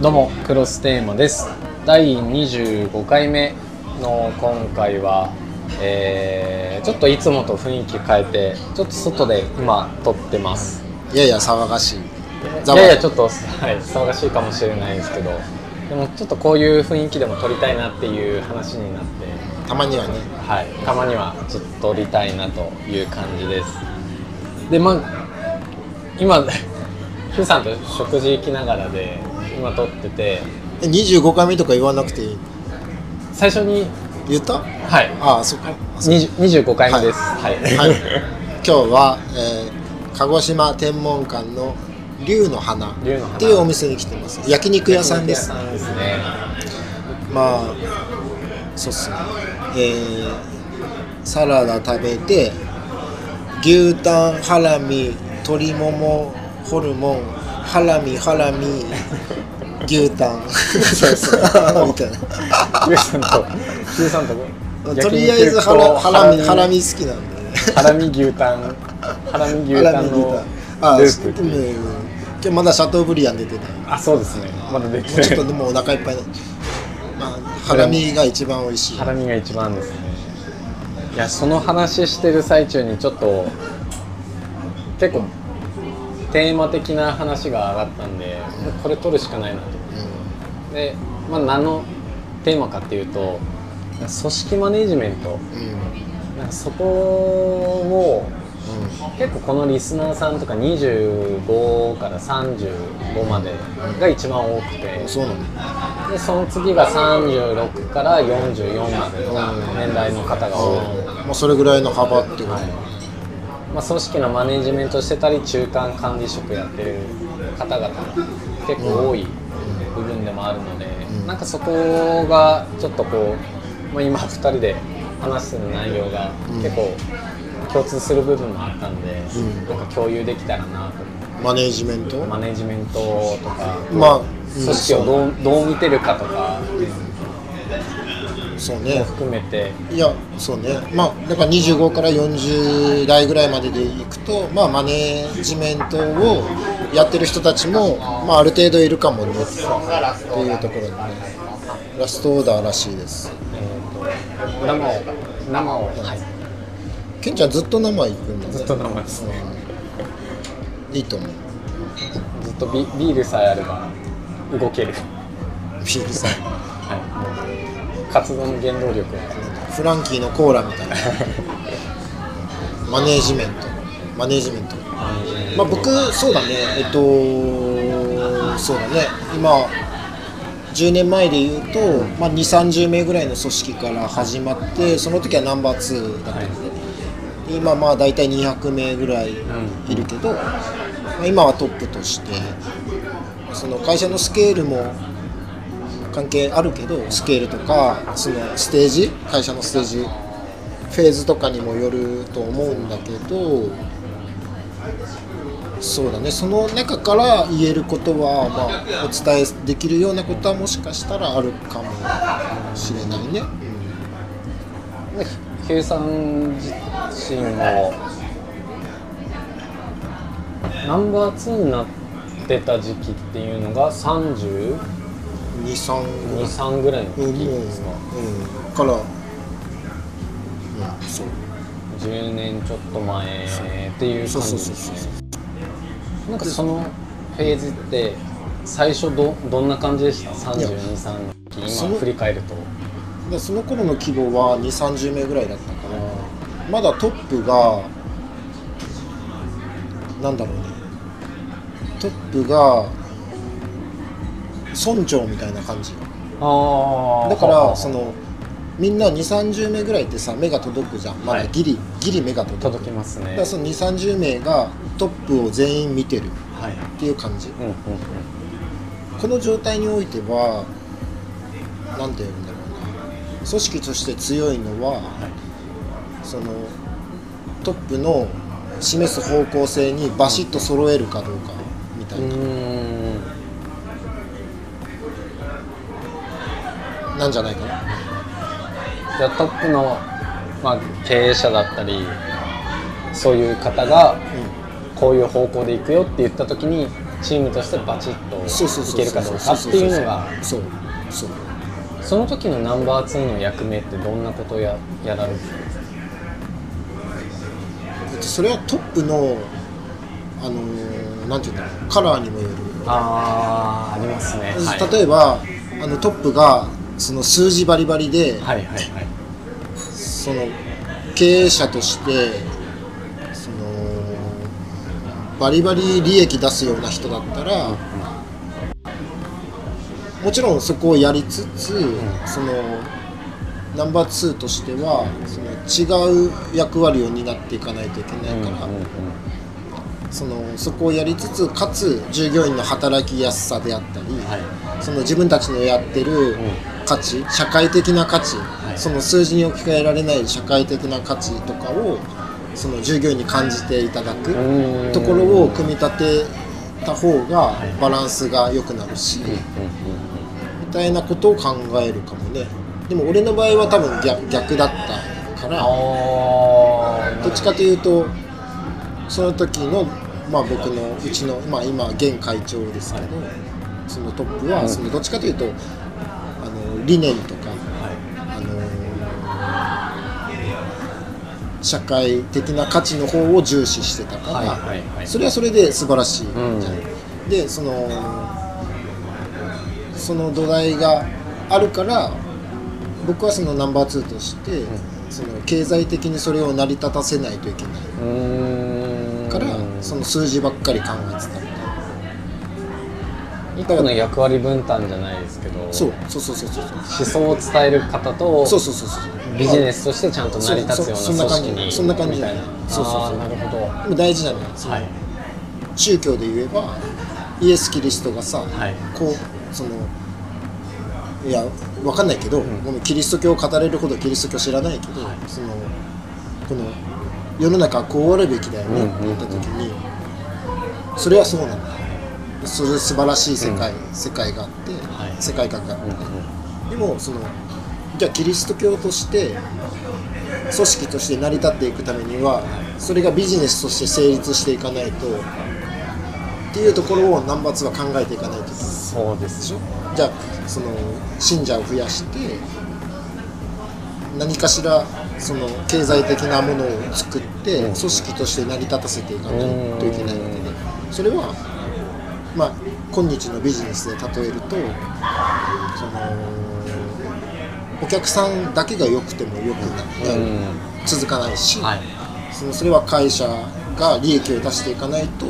どうもクロステーマです。第25回目の今回は、えーちょっといつもと雰囲気変えてちょっと外で今撮ってます。いやいや騒がしい。いやいやちょっと、はい、騒がしいかもしれないですけど。でもちょっとこういう雰囲気でも撮りたいなっていう話になって。たまにはね。はい、たまにはちょっと撮りたいなという感じです。でまあ今ヒューさんと食事行きながらで今撮ってて。え25回目とか言わなくていい？最初に。言った？はい。ああそっか。20 25回目です。はい、はい、今日は、えー鹿児島天文館の龍の花。龍の花。っていうお店に来てます。焼肉屋さんです。焼肉屋さんですね。まあそうっすね。えーサラダ食べて牛タンハラミ鶏ももホルモンハラミハラミ牛タン。そうそう。みたいなヒューさんとヒューさんととりあえずハラハラミハラミ。好きなんで。ハラミ牛タンハラミ牛タンのあループってう。んいう今日まだシャトーブリアン出てない。あそうですね。まだできもうちょっとてでもお腹いっぱい。なまあハラミが一番美味しい。ハラミが一番ですね。いやその話してる最中にちょっと結構テーマ的な話が上がったんでこれ取るしかないなと。で、まあ、何のテーマかっていうと組織マネジメント。うん。うんなんかそこを結構このリスナーさんとか25から35までが一番多くて。うん。そでその次が36から44までの年代の方が多い、まあそれぐらいの幅ってこと、はいまあ、組織のマネジメントしてたり中間管理職やってる方々が結構多い部分でもあるので、ん。なんかそこがちょっとこう、まあ、今2人で話してる内容がうん。結構共通する部分もあったんで、うん。なんか共有できたらなとマネージメント？マネジメントとか、まあ組織をどうどう見てるかとかもそうね。含めて。いやそうね。まあだから25から40代ぐらいまででいくとまあマネージメントをやってる人たちも、まあ、ある程度いるかもね。っていうところでね。ラストオーダーらしいです。えーと生を生を、はい、ケンちゃんずっと生行くんだね。ずっと生ですね。い。いと思う。ずっとビビールさえあれば動ける、ビールさんはい、もう活動の原動力フランキーのコーラみたいな。マネージメント。マネージメント。まあ僕そうだね。えっとそうだね。今10年前で言うと、まあ、2 3 0名ぐらいの組織から始まってその時はナンバー2だったので、今まあ大体200名ぐらいいるけど、まあ、今はトップとしてその会社のスケールも関係あるけどスケールとかそのステージ会社のステージフェーズとかにもよると思うんだけどそうだね。その中から言えることは、まあ、お伝えできるようなことはもしかしたらあるかもしれないね。でヒューさん自身もナンバー2になってた時期っていうのが30 2、3ぐらい。のうん、時ですか、うん、から、うん、そう10年ちょっと前っていう感じですねなん。かそのフェーズって最初どどん。な感じでした323の時その今振り返るとでその頃の規模は2 3 0名ぐらいだったからまだトップがなん。だろうねトップが村長みたいな感じ。ああだからそのみんな2 3 0名ぐらいってさ目が届くじゃん。まだギリ、ギリ目が届く。届きますね。だからその2 3 0名がトップを全員見てる。はい。っていう感じ。うんうんうん。この状態においては何て言うんだろうな。組織として強いのははい。そのトップの示す方向性にバシッと揃えるかどうかみたいうな、なんじゃないかな。じゃあトップの、まあ、経営者だったりそういう方がこういう方向で行くよって言った時にチームとしてバチッといけるかどうかっていうのがそうそうその時のナンバー2の役目ってどんなことをややられてるんですか？それはトップのあのーなんていうんだろう。カラーにもよる。あーありますね、はい、例えばあのトップがその数字バリバリで、はいはいはい。その経営者としてそのバリバリ利益出すような人だったら、もちろんそこをやりつつ、そのナンバー2としてはその違う役割を担っていかないといけないから、そのそこをやりつつかつ従業員の働きやすさであったり、はい。その自分たちのやってる価値、社会的な価値、い。その数字に置き換えられない社会的な価値とかをその従業員に感じていただくうん。ところを組み立てた方がい。バランスが良くなるし、みたいなことを考えるかもね。でも俺の場合は多分逆逆だったからど。っちかというとその時の、まあ、僕のうちの、まあ、今現会長ですけど、そのトップは、うん。そのどっちかというと理念とか、はあの社会的な価値の方を重視してたから、はいはいはい。それはそれで素晴らしい、うんじゃん。でそのその土台があるから僕はそのナンバー2として、その経済的にそれを成り立たせないといけないうーん。から、その数字ばっかり考えてたみたいな一個の役割分担じゃないですけどそう。そう。そうそうそう思想を伝える方とそうそうそうそうビジネスとしてちゃんと成り立つようなそうそ組織にそんな感じ。みたいな。そうそうそう。なるほど。でも大事なのよ、はい。宗教で言えばイエス・キリストがさ、はい。こうそのいやわかんないけど、ごめんキリスト教を語れるほどキリスト教知らないけど、はい。そのこの世の中はこうあるべきだよねうんって言った時に、それはそうなんだそれ素晴らしい世界、世界があって、はい。世界観があって、うんうん。でもそのじゃあキリスト教として組織として成り立っていくためにはそれがビジネスとして成立していかないとっていうところをナンバー2は考えていかないといけない。そうですでしょじゃあその信者を増やして何かしらその経済的なものを作って組織として成り立たせていかないといけないわけで。それはまあ今日のビジネスで例えるとそのお客さんだけが良くても良くなうい、ん。続かないし、はい。そのそれは会社が利益を出していかないと、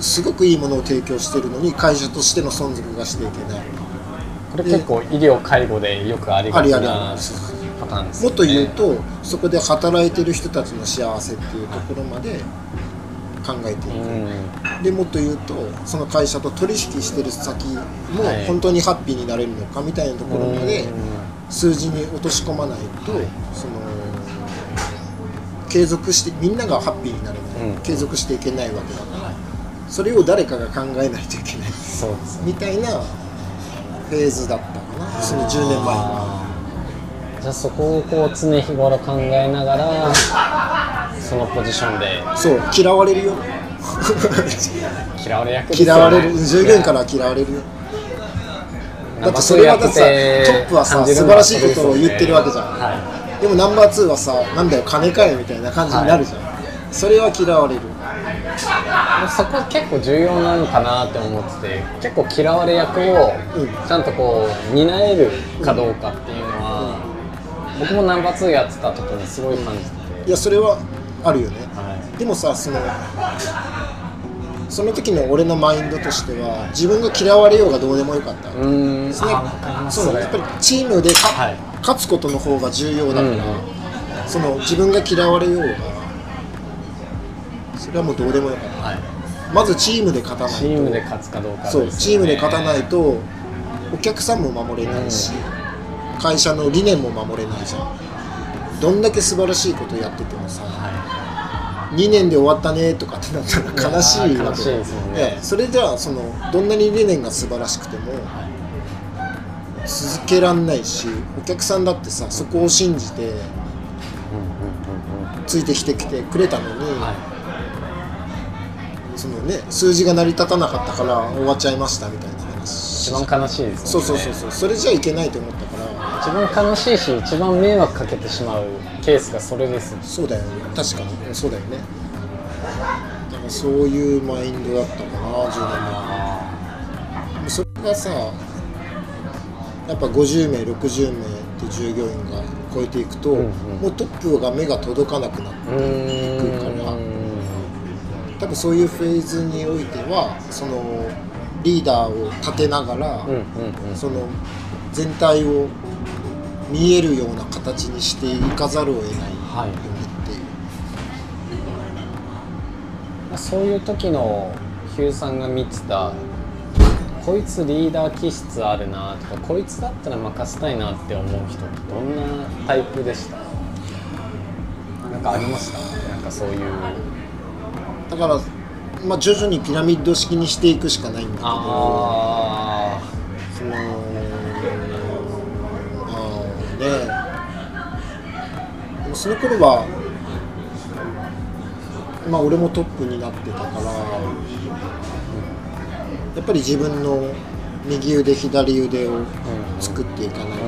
すごくいいものを提供してるのに会社としての存続がしていけない。これ結構医療介護でよくありがちなりパターンですよね。もっと言うとそこで働いてる人たちの幸せっていうところまで考えていく、うん。でもっと言うとその会社と取引してる先もはい。本当にハッピーになれるのかみたいなところまで数字に落とし込まないと、はい。その継続してみんながハッピーになれない、うん。継続していけないわけだから。それを誰かが考えないといけない。みたいなフェーズだったかな。その10年前は。じゃあそこをこう常日頃考えながらそのポジションで。そう嫌われるよ。嫌われ役ね。嫌われる。従業員からは嫌われるよ。だってそれはだってさトップはさ素晴らしいことを言ってるわけじゃん、はでもナンバー2はさなんだよ金かよみたいな感じになるじゃん、それは嫌われる。い、そこ結構重要なのかなって思ってて結構嫌われ役をうん。ちゃんとこう担えるかどうかっていうのは、僕もナンバー2やってた時にすごい感じてて、いやそれはあるよね。はい。でもさそのその時の俺のマインドとしては自分が嫌われようがどうでもよかった、うーんそそうやっぱりチームでか、はい。勝つことの方が重要だから、うんその自分が嫌われようがそれはもうどうでもよかった。はい、まずチームで勝たないと。チームで勝つかどうかね。そうチームで勝たないとお客さんも守れないし、会社の理念も守れないじゃんどんだけ素晴らしいことやっててもさは2年で終わったねとかってなったら悲しいわけ。でね。でそれじゃあそのどんなに理念が素晴らしくてもいはい続けらんないしお客さんだってさそこを信じてついてきてきてくれたのに、はそのね数字が成り立たなかったから終わっちゃいましたみたいな話。一番悲しいですそうそうそうそう。それじゃいけないと思った一番悲しいし一番迷惑かけてしまうケースがそれですそうだよね。確かに。そうだよね。だからそういうマインドだったかな10年前それがさやっぱ50名60名って従業員が超えていくと、うんうん。もうトップが目が届かなくなってうーん行くから多分そういうフェーズにおいてはそのリーダーを立てながら、うんうんうん。その全体を見えるような形にしていかざるを得ないよねはいっていう、そういう時のヒューさんが見てたこいつリーダー気質あるなとかこいつだったら任せたいなって思う人ってどんなタイプでした？なんかありました？なんかそういう。だから、まあ、徐々にピラミッド式にしていくしかないんだけどあそのでもその頃はまあ俺もトップになってたからやっぱり自分の右腕左腕を作っていかない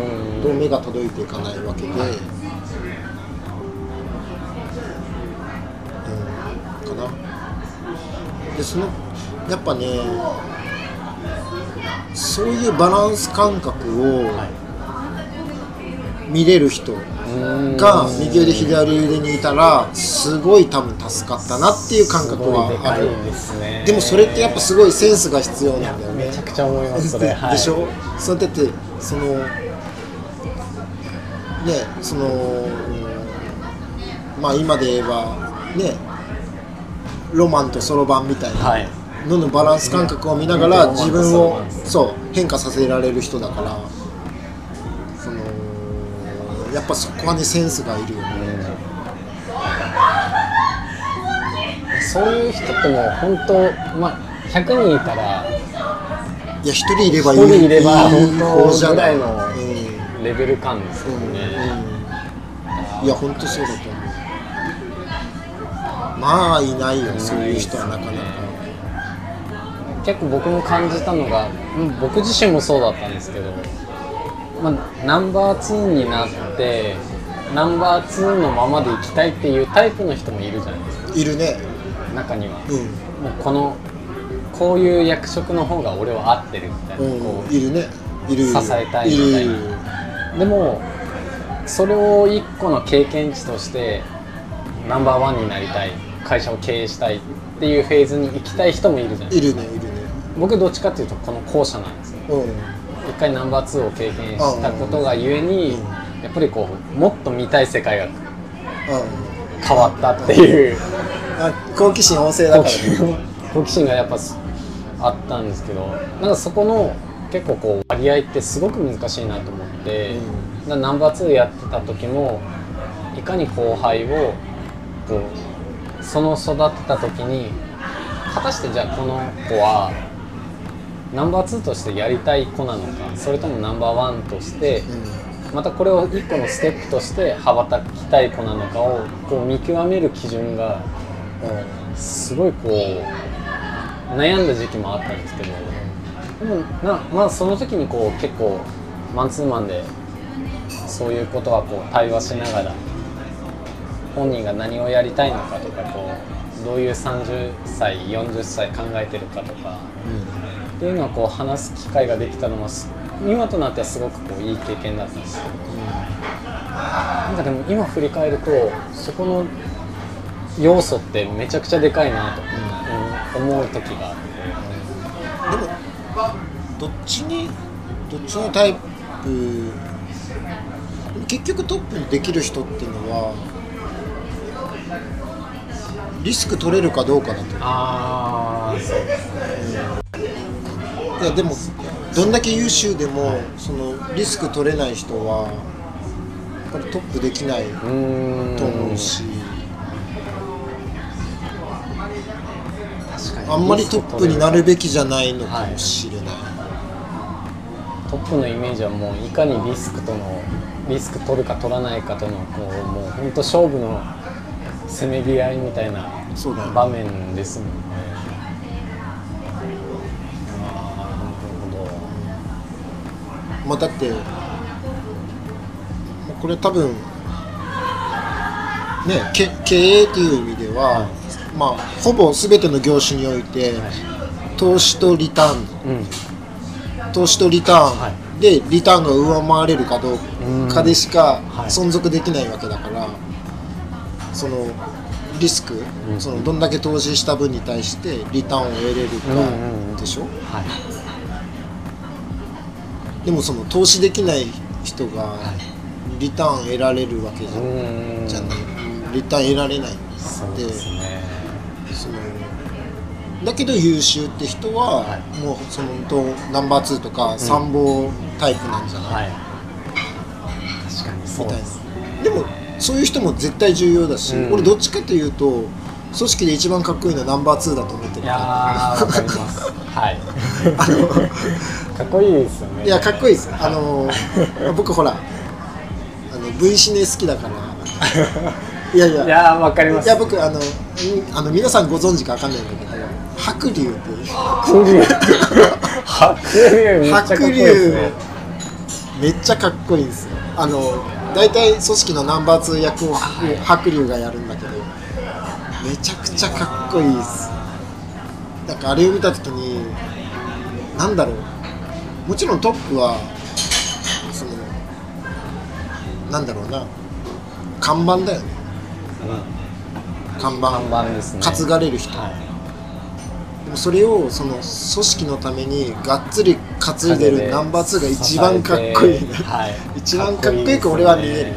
と目が届いていかないわけで、うん、かな。でそのやっぱねそういうバランス感覚を見れる人ーが右腕左腕にいたらすごい多分助かったなっていう感覚はある。でですね。でもそれってやっぱすごいセンスが必要なんだよね。めちゃくちゃ思いますそれ、ではい、でしょ？そうだってそのねそのまあ今で言えばねロマンとそろばんみたいなはい。ののバランス感覚を見ながら自分をそう変化させられる人だからやっぱそこはねセンスがいるよね。そういう人ってもう本当まあ100人いたらいや一人いればいい一人いれば本当ぐらいの。うんレベル感ですよね、いや本当そうだと思う。まあいないよそういう人はなかなか。結構僕も感じたのがうん僕自身もそうだったんですけど、まあ、ナンバー2になってナンバー2のままで行きたいっていうタイプの人もいるじゃないですか。いるね。中には、うもうこのこういう役職の方が俺は合ってるみたいな、ん、こうん、いるね。いる。支えたいみたいな。でもそれを一個の経験値としてナンバーワンになりたい会社を経営したいっていうフェーズに行きたい人もいるじゃないいるねいるね。僕どっちかっていうとこの後者なんですよ。うん。一回ナンバー2を経験したことがゆえにやっぱりこうもっと見たい世界がうん。変わったっていう。あ好奇心旺盛だ好から好奇心がやっぱあったんですけどなんかそこの結構こう割合ってすごく難しいなと思って、ナンバー2やってた時もいかに後輩をこうその育てた時に果たしてじゃあこの子はナンバー2としてやりたい子なのかそれともナンバーワンとしてまたこれを一個のステップとして羽ばたきたい子なのかをこう見極める基準がすごいこう悩んだ時期もあったんですけどでもなまあその時にこう結構マンツーマンでそういうことはこう対話しながら本人が何をやりたいのかとかこうどういう30歳40歳考えてるかとかっていうのをこう話す機会ができたのも今となってはすごくこういい経験だったんですよなんかでも今振り返るとそこの要素ってめちゃくちゃでかいなと、思う時があってでもどっちにどっちのタイプ結局トップにできる人っていうのはリスク取れるかどうかだと思うああそうですね。いやでもどんだけ優秀でもそのリスク取れない人はやっぱりトップできないと思うし。あんまりトップになるべきじゃないのかはいもしれない、トップのイメージはもういかにリスクとのリスク取るか取らないかとのこうもう本当勝負のせめぎ合いみたいな場面ですもんねまあ、だって、まあこれ多分ねけ経営っていう意味では、まあほぼ全ての業種において、投資とリターン。うん。投資とリターン、はい。でリターンが上回れるかどうかでしかはい。存続できないわけだから、そのリスク、うん。そのどんだけ投資した分に対してリターンを得れるうんうんうん。かでしょ、はいでもその投資できない人がリターン得られるわけじゃ,、うん。じゃない。リターン得られないそうですね。そのだけど優秀って人は、はい。もうそのとナンバー2とか参謀タイプなんじゃない、はい。確かにそうみたいですな。でもそういう人も絶対重要だし、うん。俺どっちかというと組織で一番かっこいいのはナンバー2だと思ってるいやーわかります。はい かっこいいですよね。いやかっこいいです。あの 僕ほらあの V シネ好きだから。いやいや。いやーわかります。いや僕あのみあの皆さんご存知かわかんないんだけど白龍って白龍。白龍めっちゃかっこいいですよ。あの大体組織のナンバー2役を白龍がやるんだけどめちゃくちゃかっこいいです。なんかあれを見た時になんだろうもちろんトップはそのなんだろうな。看板だよね。看板。看板ですね。担がれる人、はい。でもそれをその組織のためにがっつり担いでるナンバー2が一番かっこいいな、はい。一番かっこよく俺は見える、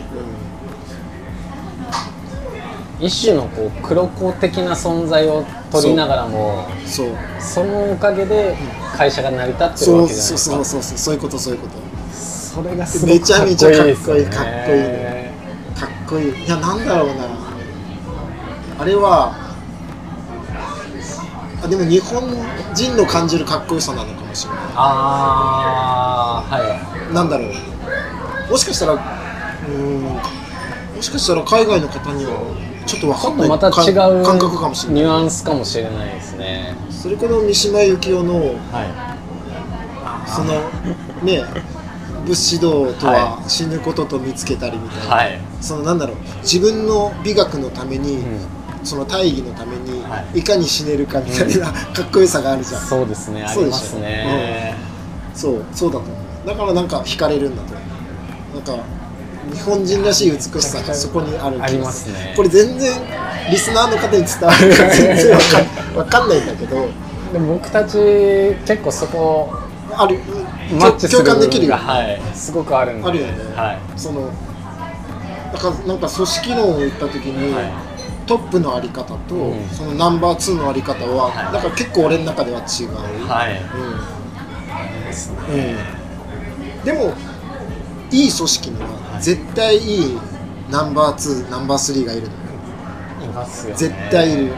一種のこう黒子的な存在を取りながらも。うんそう。そのおかげで会社が成り立ってるそうわけじゃないですか。そうそうそうそうそう。いうことそういうこと。それがすごくめちゃめちゃかっこいいかっこいいね。かっこいいいやなんだろうな。あれはあでも日本人の感じるかっこよさなのかもしれない。ああはなんだろう。もしかしたらうーんもしかしたら海外の方にはちょっと分かんない。いまた違うか感覚かもしれない。ニュアンスかもしれないですね。それこの三島由紀夫のはそのね武士道とはは死ぬことと見つけたりみたいいな、はい。そのなんだろう。自分の美学のために、うん。その大義のために、はい。い、かに死ねるかみたいな、かっこよさがあるじゃん。そうですね。ありますね。そうそうだと思う。だからなんか惹かれるんだと思う。なんか日本人らしい美しさがそこにある気がありますね。これ全然リスナーの方に伝わるか全然わかんわかんないんだけど。でも僕たち結構そこある。マッチする共感できるよ。はいすごくあるんで。あるよね。はい。そのなんかなんか組織論を言った時に、はい。トップのあり方と、うん。そのナンバー2のあり方は、はい。なんか結構俺の中では違う、はい。うん。ですねうん、でもいい組織にははい絶対いいナンバー2ナンバー3がいるのよ。いますよね。絶対いる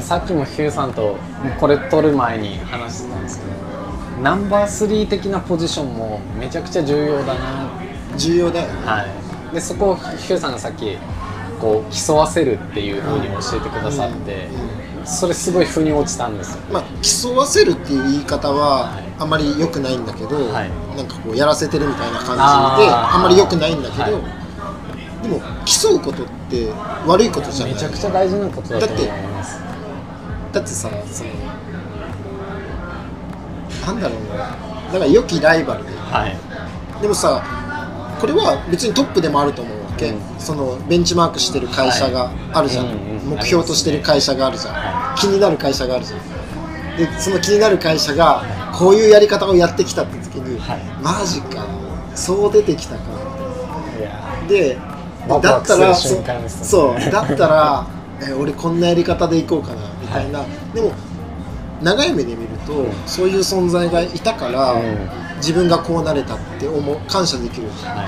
さっきもヒューさんとこれ撮る前に話してたんですけどナンバー3的なポジションもめちゃくちゃ重要だな。重要だよね。はい。でそこをヒューさんがさっきこう競わせるっていうふうに教えてくださって、それすごい腑に落ちたんですよまあ競わせるっていう言い方ははい。あんまり良くないんだけど、はい。なんかこうやらせてるみたいな感じであんまり良くないんだけど、はい。でも競うことって悪いことじゃない。めちゃくちゃ大事なことだと思います。だってさそのなんだろうな。だから良きライバル。ではい。でもさこれは別にトップでもあると思うわけ、うんそのベンチマークしてる会社があるじゃん、目標としてる会社があるじゃん、は気になる会社があるじゃん。でその気になる会社がこういうやり方をやってきたって時に、はい。マジか。そう出てきたか。いや。でだったらそそう。だったらえ俺こんなやり方でいこうかなみたいな、でも長い目で見ると、うんそういう存在がいたから、うん。自分がこうなれたって思う感謝できるじゃん、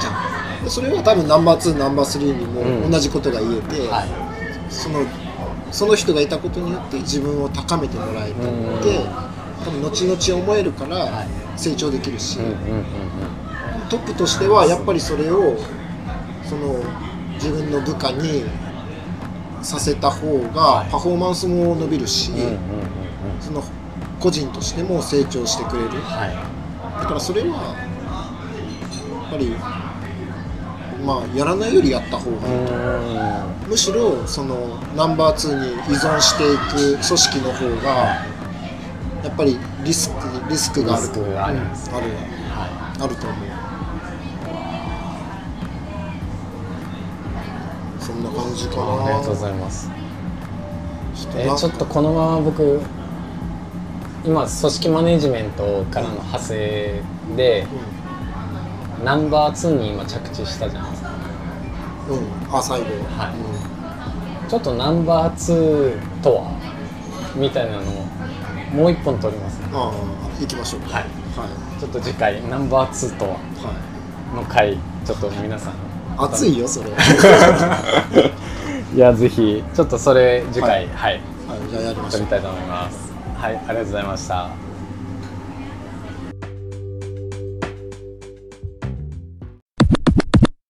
それは多分ナンバー2ナンバー3にうん。も同じことが言えて、はい。そのその人がいたことによって自分を高めてもらえたって、うん。多分後々思えるからはい。成長できるし、うんうんうんトップとしてはやっぱりそれをその自分の部下にさせた方がはい。パフォーマンスも伸びるし、うんうんうんうん。その個人としても成長してくれる。はい。だからそれはぱりまあやらないよりやった方がいい、うん。むしろそのナンバー2に依存していく組織の方がやっぱりリスクリスクがあるリスクがあります。うんあるはあると思う。そんな感じかい、な。ありがとうございます。えちょっとこのまま僕今組織マネジメントからの派生で、ナンバー2に今着地したじゃん、うん、あ最後。はい。うん。ちょっとナンバー2とは？みたいなのをもう一本取りますね。ああ行きましょう。かはい。はい。ちょっと次回ナンバー2とは？はい。の回ちょっと皆さん。熱いよそれ。いやぜひちょっとそれ次回はい、はい。じゃあやりましょう。撮りたいと思います。はいありがとうございました